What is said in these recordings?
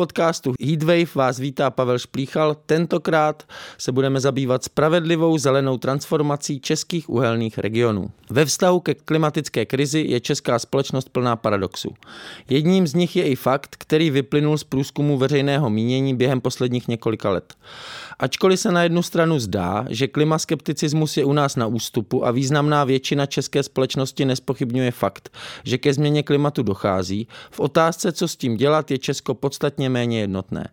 podcastu Heatwave vás vítá Pavel Šplíchal. Tentokrát se budeme zabývat spravedlivou zelenou transformací českých uhelných regionů. Ve vztahu ke klimatické krizi je česká společnost plná paradoxů. Jedním z nich je i fakt, který vyplynul z průzkumu veřejného mínění během posledních několika let. Ačkoliv se na jednu stranu zdá, že klimaskepticismus je u nás na ústupu a významná většina české společnosti nespochybňuje fakt, že ke změně klimatu dochází, v otázce, co s tím dělat, je Česko podstatně méně jednotné.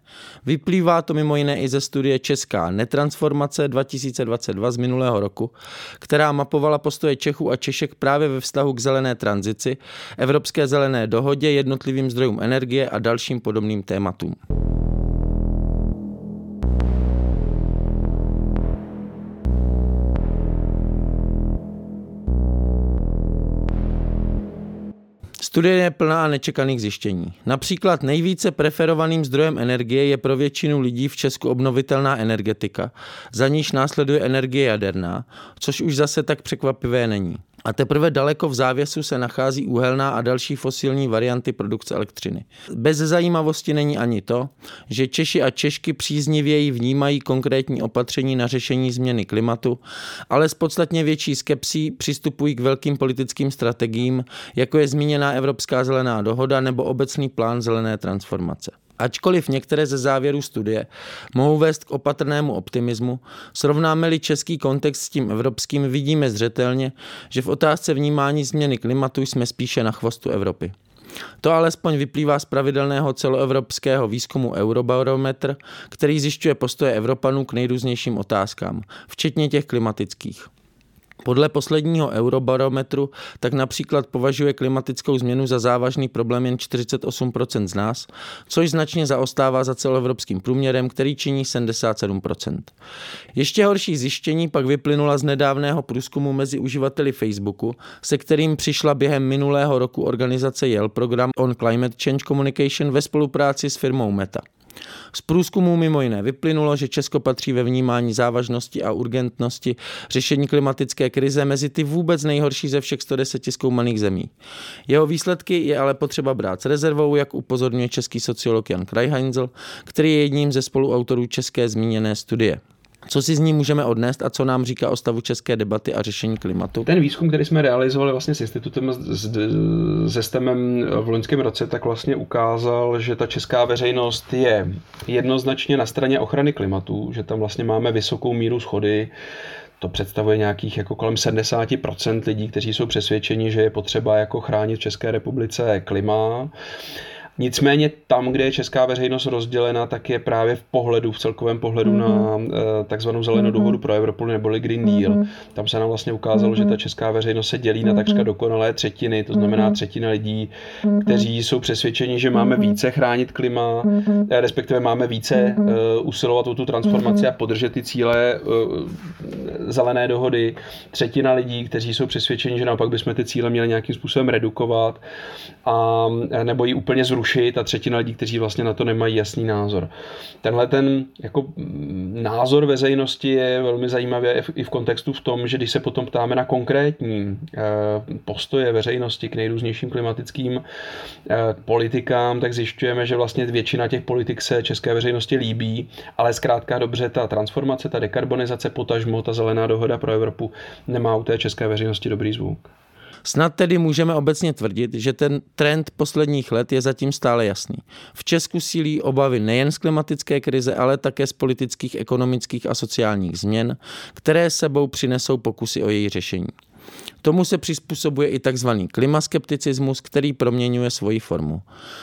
Vyplývá to mimo jiné i ze studie Česká netransformace 2022 z minulého roku, která mapovala postoje Čechů a Češek právě ve vztahu k zelené tranzici, Evropské zelené dohodě, jednotlivým zdrojům energie a dalším podobným tématům. Studie je plná nečekaných zjištění. Například nejvíce preferovaným zdrojem energie je pro většinu lidí v Česku obnovitelná energetika, za níž následuje energie jaderná, což už zase tak překvapivé není. A teprve daleko v závěsu se nachází uhelná a další fosilní varianty produkce elektřiny. Bez zajímavosti není ani to, že Češi a Češky příznivěji vnímají konkrétní opatření na řešení změny klimatu, ale s podstatně větší skepsí přistupují k velkým politickým strategiím, jako je zmíněná Evropská zelená dohoda nebo obecný plán zelené transformace. Ačkoliv některé ze závěrů studie mohou vést k opatrnému optimismu, srovnáme-li český kontext s tím evropským, vidíme zřetelně, že v otázce vnímání změny klimatu jsme spíše na chvostu Evropy. To alespoň vyplývá z pravidelného celoevropského výzkumu Eurobarometr, který zjišťuje postoje Evropanů k nejrůznějším otázkám, včetně těch klimatických. Podle posledního eurobarometru tak například považuje klimatickou změnu za závažný problém jen 48% z nás, což značně zaostává za celoevropským průměrem, který činí 77%. Ještě horší zjištění pak vyplynula z nedávného průzkumu mezi uživateli Facebooku, se kterým přišla během minulého roku organizace Yale Program on Climate Change Communication ve spolupráci s firmou Meta. Z průzkumu mimo jiné vyplynulo, že Česko patří ve vnímání závažnosti a urgentnosti řešení klimatické krize mezi ty vůbec nejhorší ze všech 110 zkoumaných zemí. Jeho výsledky je ale potřeba brát s rezervou, jak upozorňuje český sociolog Jan Krajheinzel, který je jedním ze spoluautorů české zmíněné studie. Co si z ní můžeme odnést a co nám říká o stavu české debaty a řešení klimatu? Ten výzkum, který jsme realizovali vlastně s institutem se STEMem v loňském roce, tak vlastně ukázal, že ta česká veřejnost je jednoznačně na straně ochrany klimatu, že tam vlastně máme vysokou míru schody, to představuje nějakých jako kolem 70% lidí, kteří jsou přesvědčeni, že je potřeba jako chránit v České republice klima. Nicméně tam, kde je česká veřejnost rozdělena, tak je právě v pohledu, v celkovém pohledu mm-hmm. na uh, takzvanou zelenou mm-hmm. dohodu pro Evropu neboli Green Deal. Mm-hmm. Tam se nám vlastně ukázalo, mm-hmm. že ta mhm. česká veřejnost se dělí mm-hmm. na takřka dokonalé třetiny, to znamená mhm. třetina lidí, mm-hmm. kteří jsou přesvědčeni, že máme více chránit klima, mm-hmm. respektive máme více mm-hmm. uh, usilovat o tu transformaci mm-hmm. a podržet ty cíle uh, zelené dohody. Třetina lidí, kteří jsou přesvědčeni, že naopak bychom ty cíle měli nějakým způsobem redukovat a nebo ji úplně zrušit zrušit a třetina lidí, kteří vlastně na to nemají jasný názor. Tenhle ten jako názor veřejnosti je velmi zajímavý i v kontextu v tom, že když se potom ptáme na konkrétní eh, postoje veřejnosti k nejrůznějším klimatickým eh, politikám, tak zjišťujeme, že vlastně většina těch politik se české veřejnosti líbí, ale zkrátka dobře ta transformace, ta dekarbonizace, potažmo, ta zelená dohoda pro Evropu nemá u té české veřejnosti dobrý zvuk. Snad tedy můžeme obecně tvrdit, že ten trend posledních let je zatím stále jasný. V Česku sílí obavy nejen z klimatické krize, ale také z politických, ekonomických a sociálních změn, které sebou přinesou pokusy o její řešení. Tomu se přizpůsobuje i tzv. klimaskepticismus, který proměňuje svoji formu.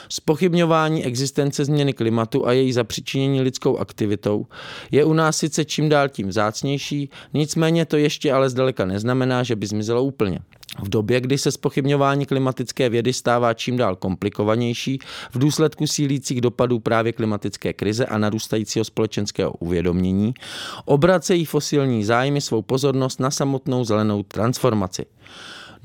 Spochybňování existence změny klimatu a její zapřičinění lidskou aktivitou je u nás sice čím dál tím vzácnější, nicméně to ještě ale zdaleka neznamená, že by zmizelo úplně. V době, kdy se spochybňování klimatické vědy stává čím dál komplikovanější v důsledku sílících dopadů právě klimatické krize a narůstajícího společenského uvědomění, obracejí fosilní zájmy svou pozornost na samotnou zelenou transformaci.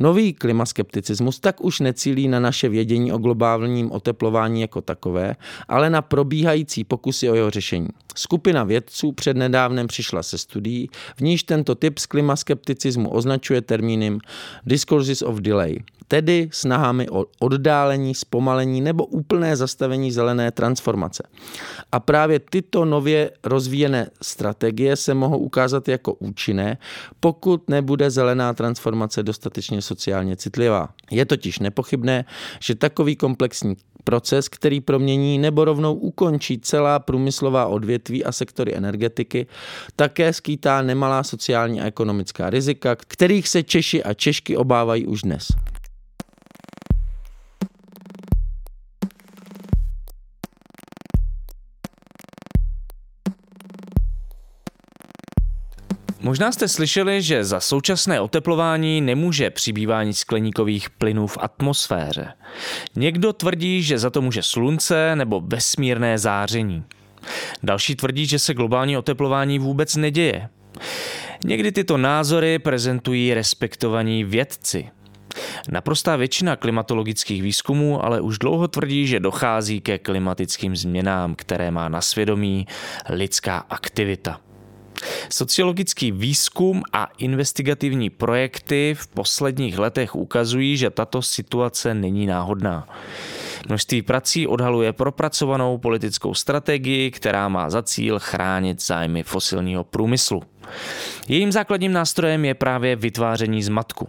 Nový klimaskepticismus tak už necílí na naše vědění o globálním oteplování jako takové, ale na probíhající pokusy o jeho řešení. Skupina vědců přednedávnem přišla se studií, v níž tento typ z klimaskepticismu označuje termínem discourses of delay, tedy snahami o oddálení, zpomalení nebo úplné zastavení zelené transformace. A právě tyto nově rozvíjené strategie se mohou ukázat jako účinné, pokud nebude zelená transformace dostatečně sociálně citlivá. Je totiž nepochybné, že takový komplexní proces, který promění nebo rovnou ukončí celá průmyslová odvětví a sektory energetiky, také skýtá nemalá sociální a ekonomická rizika, kterých se Češi a Češky obávají už dnes. Možná jste slyšeli, že za současné oteplování nemůže přibývání skleníkových plynů v atmosféře. Někdo tvrdí, že za to může slunce nebo vesmírné záření. Další tvrdí, že se globální oteplování vůbec neděje. Někdy tyto názory prezentují respektovaní vědci. Naprostá většina klimatologických výzkumů ale už dlouho tvrdí, že dochází ke klimatickým změnám, které má na svědomí lidská aktivita. Sociologický výzkum a investigativní projekty v posledních letech ukazují, že tato situace není náhodná. Množství prací odhaluje propracovanou politickou strategii, která má za cíl chránit zájmy fosilního průmyslu. Jejím základním nástrojem je právě vytváření zmatku.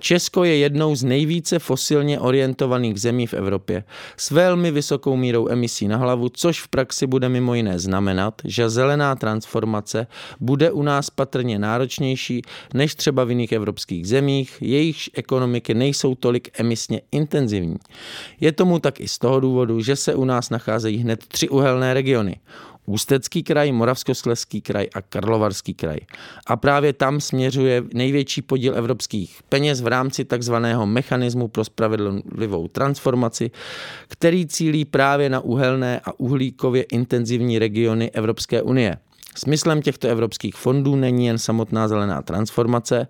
Česko je jednou z nejvíce fosilně orientovaných zemí v Evropě s velmi vysokou mírou emisí na hlavu, což v praxi bude mimo jiné znamenat, že zelená transformace bude u nás patrně náročnější než třeba v jiných evropských zemích, jejichž ekonomiky nejsou tolik emisně intenzivní. Je tomu tak i z toho důvodu, že se u nás nacházejí hned tři uhelné regiony. Ústecký kraj, Moravskoslezský kraj a Karlovarský kraj. A právě tam směřuje největší podíl evropských peněz v rámci takzvaného mechanismu pro spravedlivou transformaci, který cílí právě na uhelné a uhlíkově intenzivní regiony Evropské unie. Smyslem těchto evropských fondů není jen samotná zelená transformace,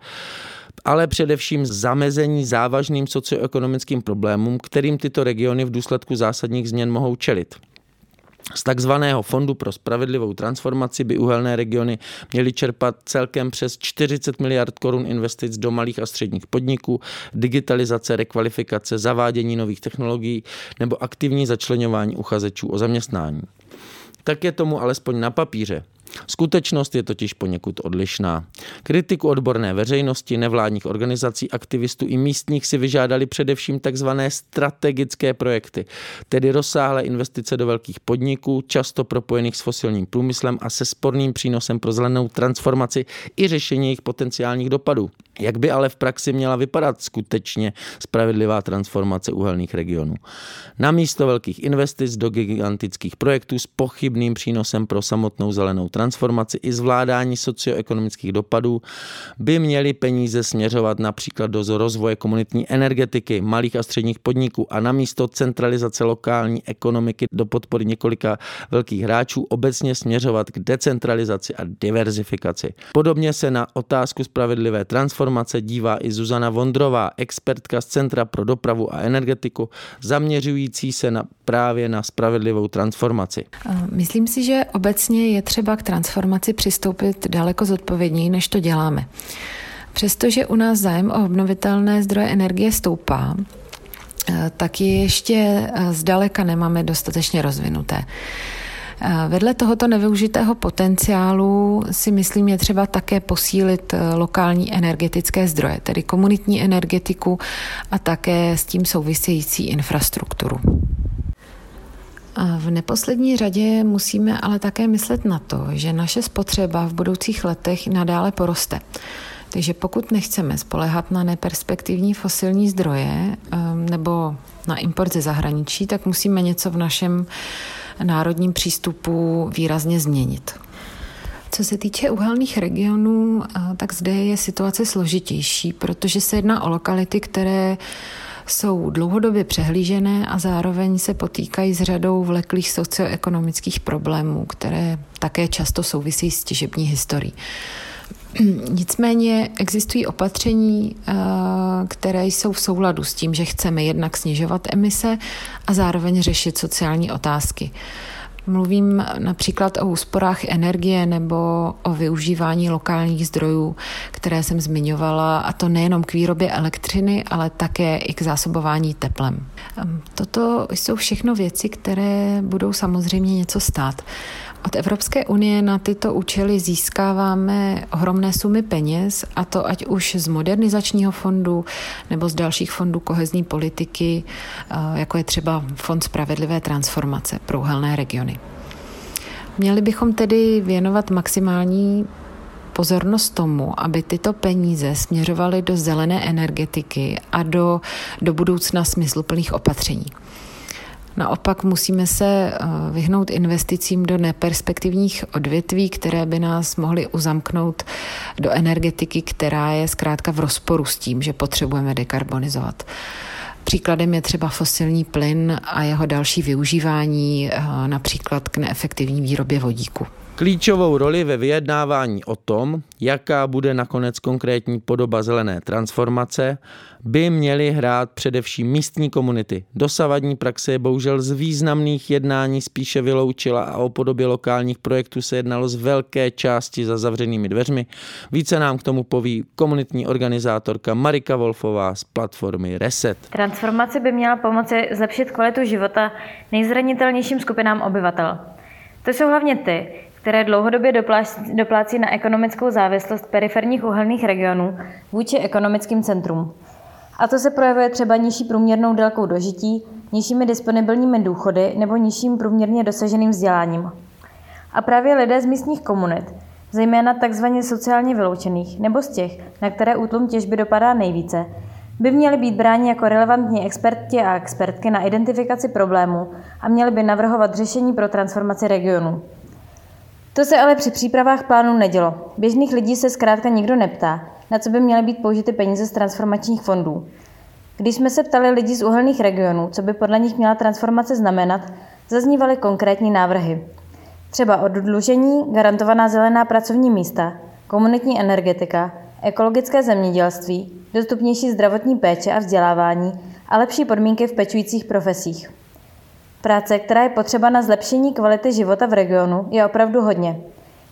ale především zamezení závažným socioekonomickým problémům, kterým tyto regiony v důsledku zásadních změn mohou čelit. Z takzvaného Fondu pro spravedlivou transformaci by uhelné regiony měly čerpat celkem přes 40 miliard korun investic do malých a středních podniků, digitalizace, rekvalifikace, zavádění nových technologií nebo aktivní začlenování uchazečů o zaměstnání. Tak je tomu alespoň na papíře. Skutečnost je totiž poněkud odlišná. Kritiku odborné veřejnosti, nevládních organizací, aktivistů i místních si vyžádali především tzv. strategické projekty, tedy rozsáhlé investice do velkých podniků, často propojených s fosilním průmyslem a se sporným přínosem pro zelenou transformaci i řešení jejich potenciálních dopadů. Jak by ale v praxi měla vypadat skutečně spravedlivá transformace uhelných regionů? Na místo velkých investic do gigantických projektů s pochybným přínosem pro samotnou zelenou transformaci i zvládání socioekonomických dopadů by měly peníze směřovat například do rozvoje komunitní energetiky, malých a středních podniků a na místo centralizace lokální ekonomiky do podpory několika velkých hráčů obecně směřovat k decentralizaci a diverzifikaci. Podobně se na otázku spravedlivé transformace informace dívá i Zuzana Vondrová, expertka z Centra pro dopravu a energetiku, zaměřující se na, právě na spravedlivou transformaci. Myslím si, že obecně je třeba k transformaci přistoupit daleko zodpovědněji, než to děláme. Přestože u nás zájem o obnovitelné zdroje energie stoupá, eh, tak je ještě eh, zdaleka nemáme dostatečně rozvinuté. Vedle tohoto nevyužitého potenciálu si myslím je třeba také posílit eh, lokální energetické zdroje, tedy komunitní energetiku a také s tím související infrastrukturu. V neposlední řadě musíme ale také myslet na to, že naše spotřeba v budoucích letech nadále poroste. Takže pokud nechceme spolehat na neperspektivní fosilní zdroje eh, nebo na import ze zahraničí, tak musíme něco v našem národním přístupu výrazně změnit. Co se týče uhelných regionů, tak zde je situace složitější, protože se jedná o lokality, které jsou dlouhodobě přehlížené a zároveň se potýkají s řadou vleklých socioekonomických problémů, které také často souvisí s těžební historií. Nicméně existují opatření, eh, které jsou v souladu s tím, že chceme jednak snižovat emise a zároveň řešit sociální otázky. Mluvím například o úsporách energie nebo o využívání lokálních zdrojů, které jsem zmiňovala, a to nejenom k výrobě elektřiny, ale také i k zásobování teplem. Ehm, toto jsou všechno věci, které budou samozřejmě něco stát. Od Evropské unie na tyto účely získáváme ohromné sumy peněz, a to ať už z modernizačního fondu nebo z dalších fondů kohezní politiky, eh, jako je třeba Fond spravedlivé transformace pro uhelné regiony. Měli bychom tedy věnovat maximální pozornost tomu, aby tyto peníze směřovaly do zelené energetiky a do, do budoucna smysluplných opatření. Naopak musíme se eh, vyhnout investicím do neperspektivních odvětví, které by nás mohly uzamknout do energetiky, která je zkrátka v rozporu s tím, že potřebujeme dekarbonizovat. Příkladem je třeba fosilní plyn a jeho další využívání, eh, například k neefektivní výrobě vodíku. Klíčovou roli ve vyjednávání o tom, jaká bude nakonec konkrétní podoba zelené transformace, by měly hrát především místní komunity. Dosavadní praxe je bohužel z významných jednání spíše vyloučila a o podobě lokálních projektů se jednalo z velké části za zavřenými dveřmi. Více nám k tomu poví komunitní organizátorka Marika Wolfová z platformy Reset. Transformace by měla pomoci zlepšit kvalitu života nejzranitelnějším skupinám obyvatel. To jsou hlavně ty, které dlouhodobě doplácí na ekonomickou závislost periferních uhelných regionů vůči ekonomickým centrům. A to se projevuje třeba nižší průměrnou délkou dožití, nižšími disponibilními důchody nebo nižším průměrně dosaženým vzděláním. A právě lidé z místních komunit, zejména tzv. sociálně vyloučených nebo z těch, na které útlum těžby dopadá nejvíce, by měli být bráni jako relevantní experti a expertky na identifikaci problémů a měli by navrhovat řešení pro transformaci regionu. To se ale při přípravách plánů nedělo. Běžných lidí se zkrátka nikdo neptá, na co by měly být použity peníze z transformačních fondů. Když jsme se ptali lidí z uhelných regionů, co by podle nich měla transformace znamenat, zaznívaly konkrétní návrhy. Třeba odlužení, garantovaná zelená pracovní místa, komunitní energetika, ekologické zemědělství, dostupnější zdravotní péče a vzdělávání a lepší podmínky v pečujících profesích. Práce, která je potřeba na zlepšení kvality života v regionu, je opravdu hodně.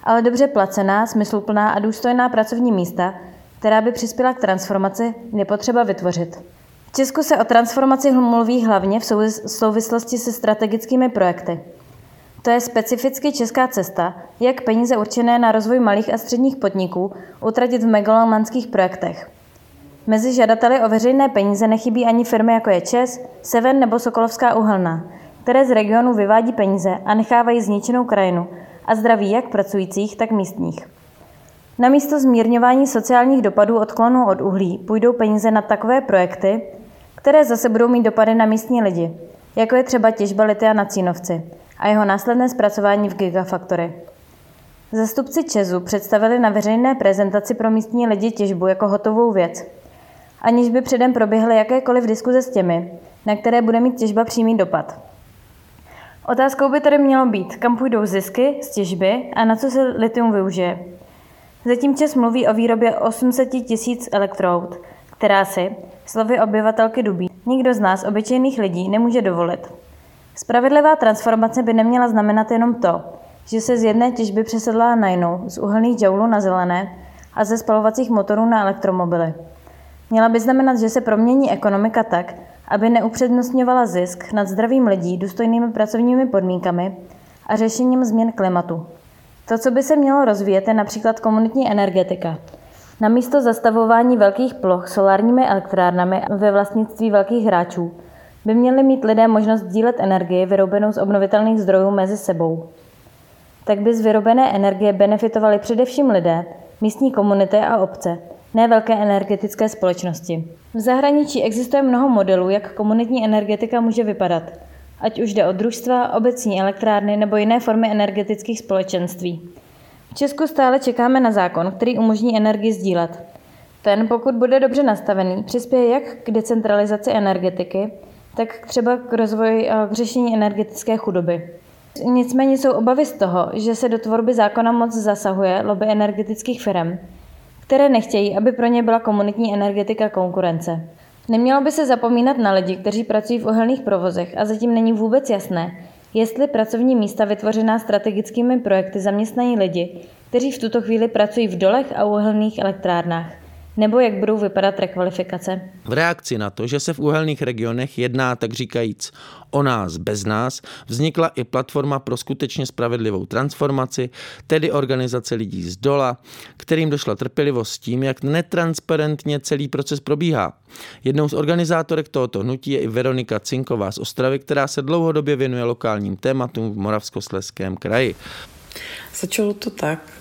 Ale dobře placená, smysluplná a důstojná pracovní místa, která by přispěla k transformaci, je potřeba vytvořit. V Česku se o transformaci mluví hlavně v souvislosti se strategickými projekty. To je specificky česká cesta, jak peníze určené na rozvoj malých a středních podniků utratit v megalomanských projektech. Mezi žadateli o veřejné peníze nechybí ani firmy jako je ČES, Seven nebo Sokolovská uhelná, které z regionu vyvádí peníze a nechávají zničenou krajinu a zdraví jak pracujících, tak místních. Namísto zmírňování sociálních dopadů odklonu od uhlí půjdou peníze na takové projekty, které zase budou mít dopady na místní lidi, jako je třeba těžba litia na Cínovci a jeho následné zpracování v Gigafactory. Zastupci Česu představili na veřejné prezentaci pro místní lidi těžbu jako hotovou věc, aniž by předem proběhly jakékoliv diskuze s těmi, na které bude mít těžba přímý dopad. Otázkou by tedy mělo být, kam půjdou zisky z těžby a na co se litium využije. Zatím Čes mluví o výrobě 800 tisíc elektrod, která si, slovy obyvatelky Dubí, nikdo z nás, obyčejných lidí, nemůže dovolit. Spravedlivá transformace by neměla znamenat jenom to, že se z jedné těžby přesedlá na jinou, z uhelných džoulů na zelené a ze spalovacích motorů na elektromobily. Měla by znamenat, že se promění ekonomika tak, aby neupřednostňovala zisk nad zdravím lidí, důstojnými pracovními podmínkami a řešením změn klimatu. To, co by se mělo rozvíjet, je například komunitní energetika. Namísto zastavování velkých ploch solárními elektrárnami ve vlastnictví velkých hráčů by měli mít lidé možnost dílet energii vyrobenou z obnovitelných zdrojů mezi sebou. Tak by z vyrobené energie benefitovali především lidé, místní komunity a obce, ne velké energetické společnosti. V zahraničí existuje mnoho modelů, jak komunitní energetika může vypadat. ať už jde o družstva, obecní elektrárny nebo jiné formy energetických společenství. V Česku stále čekáme na zákon, který umožní energii sdílet. Ten, pokud bude dobře nastavený, přispěje jak k decentralizaci energetiky, tak třeba k rozvoji a k řešení energetické chudoby. Nicméně jsou obavy z toho, že se do tvorby zákona moc zasahuje lobby energetických firm, které nechtějí, aby pro ně byla komunitní energetika konkurence. Nemělo by se zapomínat na lidi, kteří pracují v uhelných provozech a zatím není vůbec jasné, jestli pracovní místa vytvořená strategickými projekty zaměstnají lidi, kteří v tuto chvíli pracují v dolech a uhelných elektrárnách nebo jak budou vypadat rekvalifikace. V reakci na to, že se v uhelných regionech jedná tak říkajíc o nás bez nás, vznikla i platforma pro skutečně spravedlivou transformaci, tedy organizace lidí z dola, kterým došla trpělivost s tím, jak netransparentně celý proces probíhá. Jednou z organizátorek tohoto hnutí je i Veronika Cinková z Ostravy, která se dlouhodobě věnuje lokálním tématům v Moravskosleském kraji. Začalo to tak,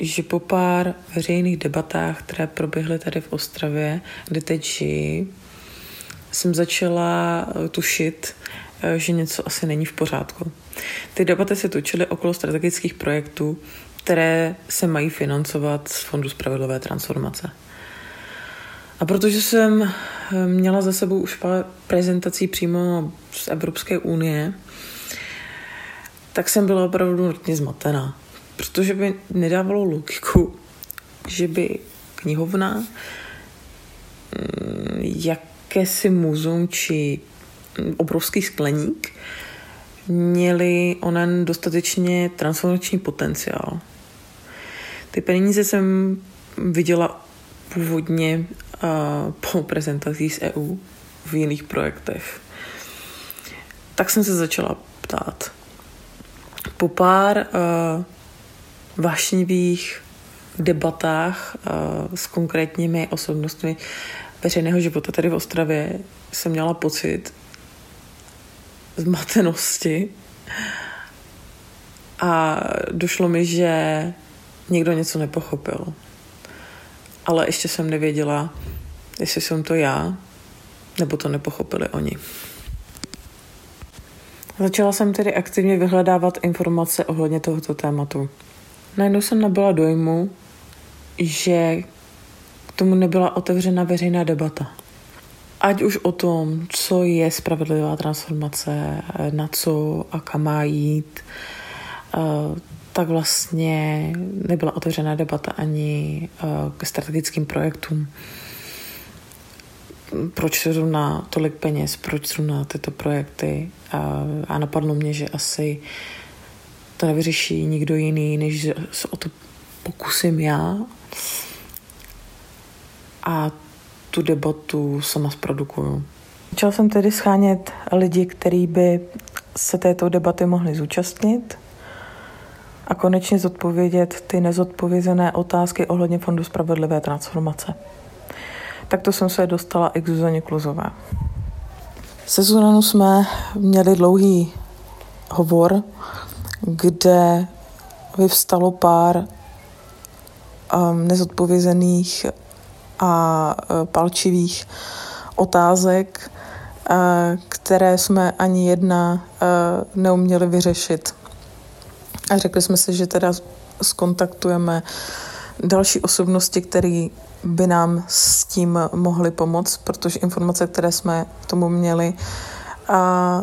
že po pár veřejných debatách, které proběhly tady v Ostravě, kde teď žijí, jsem začala eh, tušit, eh, že něco asi není v pořádku. Ty debaty se točily okolo strategických projektů, které se mají financovat z Fondu spravedlivé transformace. A protože jsem eh, měla za sebou už pár prezentací přímo z Evropské unie, tak jsem byla opravdu hodně zmatená protože by nedávalo logiku, že by knihovna, mm, jakési muzeum či obrovský skleník měli onen dostatečně transformační potenciál. Ty peníze jsem viděla původně uh, po prezentacích z EU v jiných projektech. Tak jsem se začala ptát. Po pár uh, vášnivých debatách s konkrétními osobnostmi veřejného života tady v Ostravě jsem měla pocit zmatenosti a došlo mi, že někdo něco nepochopil. Ale ještě jsem nevěděla, jestli jsem to já, nebo to nepochopili oni. Začala jsem tedy aktivně vyhledávat informace ohledně tohoto tématu. Najednou jsem nabyla dojmu, že k tomu nebyla otevřena veřejná debata. Ať už o tom, co je spravedlivá transformace, na co a kam má jít, eh, tak vlastně nebyla otevřená debata ani eh, ke strategickým projektům. Proč se na tolik peněz, proč na tyto projekty a napadlo mě, že asi to nevyřeší nikdo jiný, než se o to pokusím já a tu debatu sama zprodukuju. Začal jsem tedy schánět lidi, kteří by se této debaty mohli zúčastnit a konečně zodpovědět ty nezodpovězené otázky ohledně Fondu spravedlivé transformace. Takto jsem se dostala i k Zuzaně Kluzové. Se Zuzanou jsme měli dlouhý hovor, kde vyvstalo pár um, nezodpovězených a uh, palčivých otázek, uh, které jsme ani jedna uh, neuměli vyřešit. A řekli jsme si, že teda skontaktujeme další osobnosti, které by nám s tím mohly pomoct, protože informace, které jsme k tomu měli, a,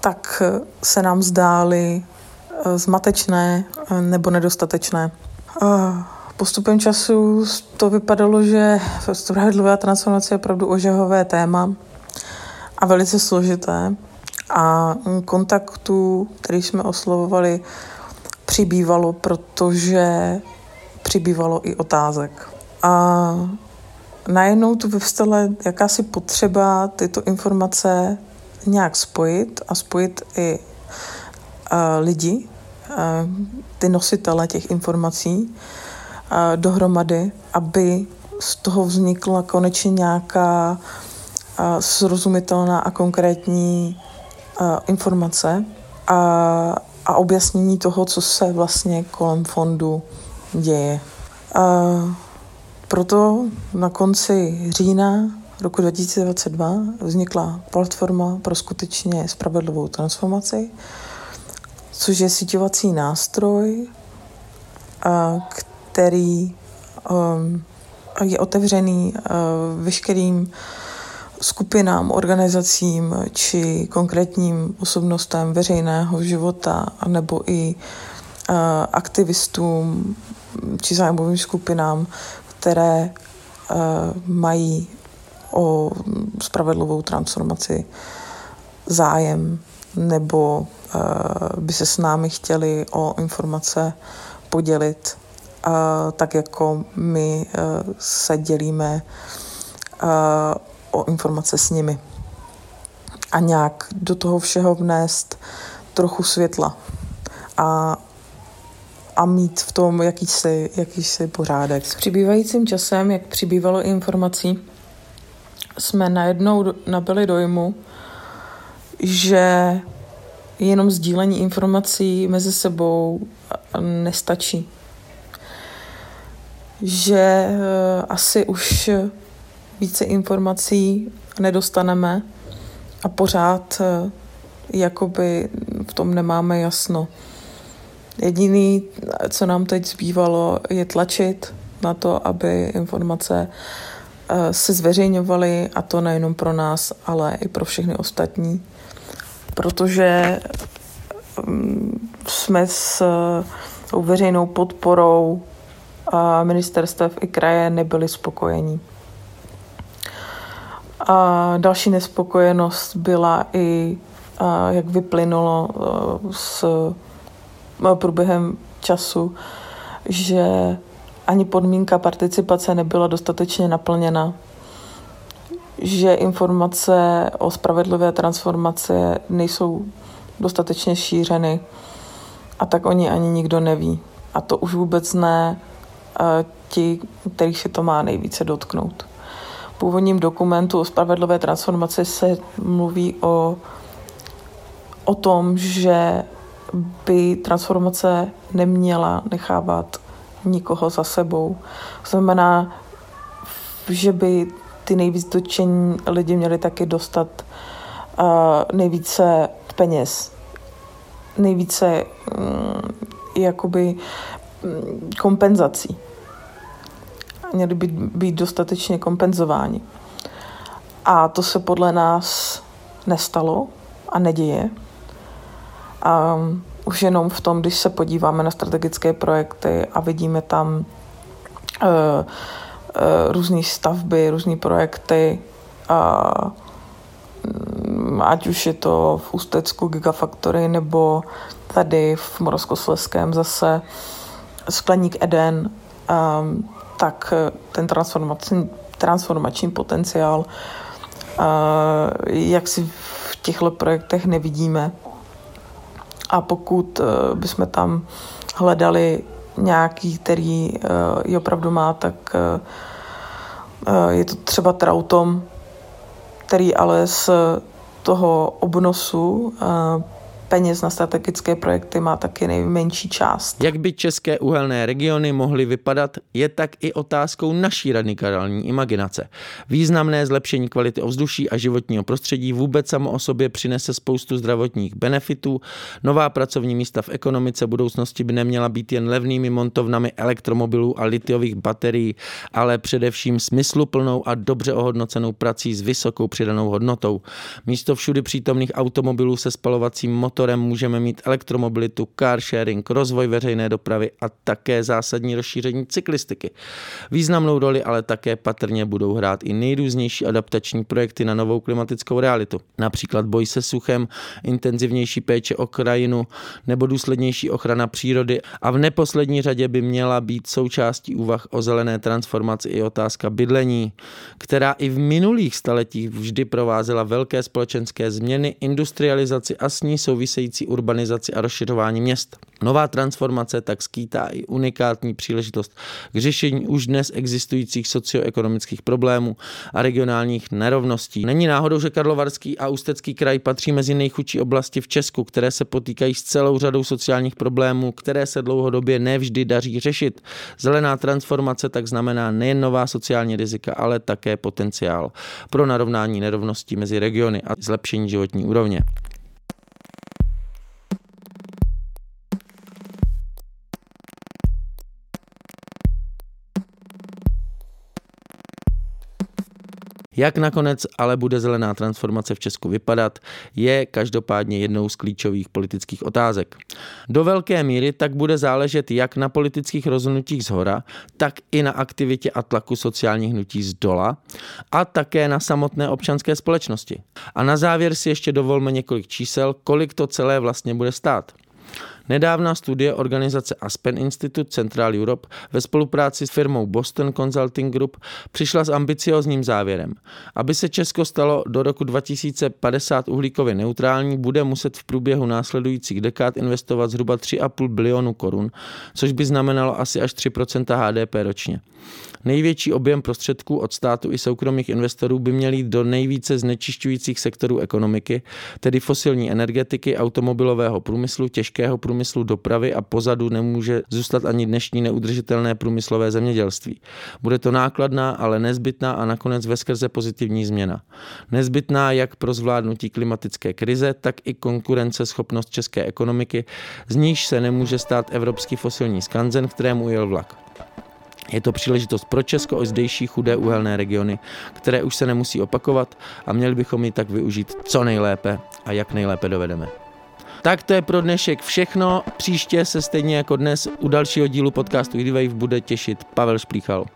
tak se nám zdály zmatečné eh, nebo nedostatečné. Postupem času to vypadalo, že spravedlivá transformace je opravdu ožehové téma a velice složité. A kontaktů, který jsme oslovovali, přibývalo, protože přibývalo i otázek. A najednou tu vyvstala jakási potřeba tyto informace nějak spojit a spojit i lidi, ty nositele těch informací dohromady, aby z toho vznikla konečně nějaká srozumitelná a konkrétní informace a, a objasnění toho, co se vlastně kolem fondu děje. A proto na konci října roku 2022 vznikla platforma pro skutečně spravedlivou transformaci, což je síťovací nástroj, který um, je otevřený uh, veškerým skupinám, organizacím či konkrétním osobnostem veřejného života, nebo i uh, aktivistům či zájmovým skupinám, které uh, mají o spravedlivou transformaci zájem nebo by se s námi chtěli o informace podělit, tak jako my se dělíme o informace s nimi. A nějak do toho všeho vnést trochu světla a, a mít v tom jakýsi, jakýsi pořádek. S přibývajícím časem, jak přibývalo informací, jsme najednou nabili dojmu, že jenom sdílení informací mezi sebou nestačí. Že eh, asi už více informací nedostaneme a pořád eh, jakoby v tom nemáme jasno. Jediný, co nám teď zbývalo, je tlačit na to, aby informace eh, se zveřejňovaly a to nejenom pro nás, ale i pro všechny ostatní. Protože mm, jsme s tou veřejnou podporou ministerstev i kraje nebyli spokojení. A další nespokojenost byla i, jak vyplynulo s průběhem času, že ani podmínka participace nebyla dostatečně naplněna, že informace o spravedlivé transformaci nejsou dostatečně šířeny a tak oni ani nikdo neví. A to už vůbec ne ti, kterých se to má nejvíce dotknout původním dokumentu o spravedlivé transformaci se mluví o, o tom, že by transformace neměla nechávat nikoho za sebou. Znamená, že by ty nejvíc dotčení lidi měli taky dostat uh, nejvíce peněz, nejvíce um, jakoby um, kompenzací měli být, být dostatečně kompenzováni. A to se podle nás nestalo a neděje. A už jenom v tom, když se podíváme na strategické projekty a vidíme tam uh, různé stavby, různé projekty, uh, ať už je to v Ústecku Gigafactory nebo tady v Moravskoslezském zase skleník Eden, um, tak eh, ten transformační, transformační potenciál, eh, jak si v těchto projektech nevidíme. A pokud eh, bychom tam hledali nějaký, který ji opravdu má, tak je to třeba Trautom, který ale z toho obnosu peněz na strategické projekty má taky nejmenší část. Jak by české uhelné regiony mohly vypadat, je tak i otázkou naší radikální imaginace. Významné zlepšení kvality ovzduší a životního prostředí vůbec samo o sobě přinese spoustu zdravotních benefitů. Nová pracovní místa v ekonomice budoucnosti by neměla být jen levnými montovnami elektromobilů a litiových baterií, ale především smysluplnou a dobře ohodnocenou prací s vysokou přidanou hodnotou. Místo všudy přítomných automobilů se spalovacím motorem motorem můžeme mít elektromobilitu, car sharing, rozvoj veřejné dopravy a také zásadní rozšíření cyklistiky. Významnou roli ale také patrně budou hrát i nejrůznější adaptační projekty na novou klimatickou realitu. Například boj se suchem, intenzivnější péče o krajinu nebo důslednější ochrana přírody a v neposlední řadě by měla být součástí úvah o zelené transformaci i otázka bydlení, která i v minulých staletích vždy provázela velké společenské změny, industrializaci a s ní souvisí související urbanizaci a rozšiřování měst. Nová transformace tak skýtá i unikátní příležitost k řešení už dnes existujících socioekonomických problémů a regionálních nerovností. Není náhodou, že Karlovarský a Ústecký kraj patří mezi nejchudší oblasti v Česku, které se potýkají s celou řadou sociálních problémů, které se dlouhodobě nevždy daří řešit. Zelená transformace tak znamená nejen nová sociální rizika, ale také potenciál pro narovnání nerovností mezi regiony a zlepšení životní úrovně. Jak nakonec ale bude zelená transformace v Česku vypadat, je každopádně jednou z klíčových politických otázek. Do velké míry tak bude záležet jak na politických rozhodnutích z hora, tak i na aktivitě a tlaku sociálních hnutí z dola a také na samotné občanské společnosti. A na závěr si ještě dovolme několik čísel, kolik to celé vlastně bude stát. Nedávná studie organizace Aspen Institute Central Europe ve spolupráci s firmou Boston Consulting Group přišla s ambiciozním závěrem. Aby se Česko stalo do roku 2050 uhlíkově neutrální, bude muset v průběhu následujících dekád investovat zhruba 3,5 bilionu korun, což by znamenalo asi až 3% HDP ročně. Největší objem prostředků od státu i soukromých investorů by měl jít do nejvíce znečišťujících sektorů ekonomiky, tedy fosilní energetiky, automobilového průmyslu, těžkého průmyslu, dopravy a pozadu nemůže zůstat ani dnešní neudržitelné průmyslové zemědělství. Bude to nákladná, ale nezbytná a nakonec veskrze pozitivní změna. Nezbytná jak pro zvládnutí klimatické krize, tak i konkurenceschopnost české ekonomiky, z níž se nemůže stát evropský fosilní skanzen, kterému ujel vlak. Je to příležitost pro Česko i zdejší chudé uhelné regiony, které už se nemusí opakovat a měli bychom ji tak využít co nejlépe a jak nejlépe dovedeme. Tak to je pro dnešek všechno. Příště se stejně jako dnes u dalšího dílu podcastu Idwave bude těšit Pavel Šplíchal.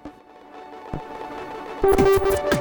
Thank you.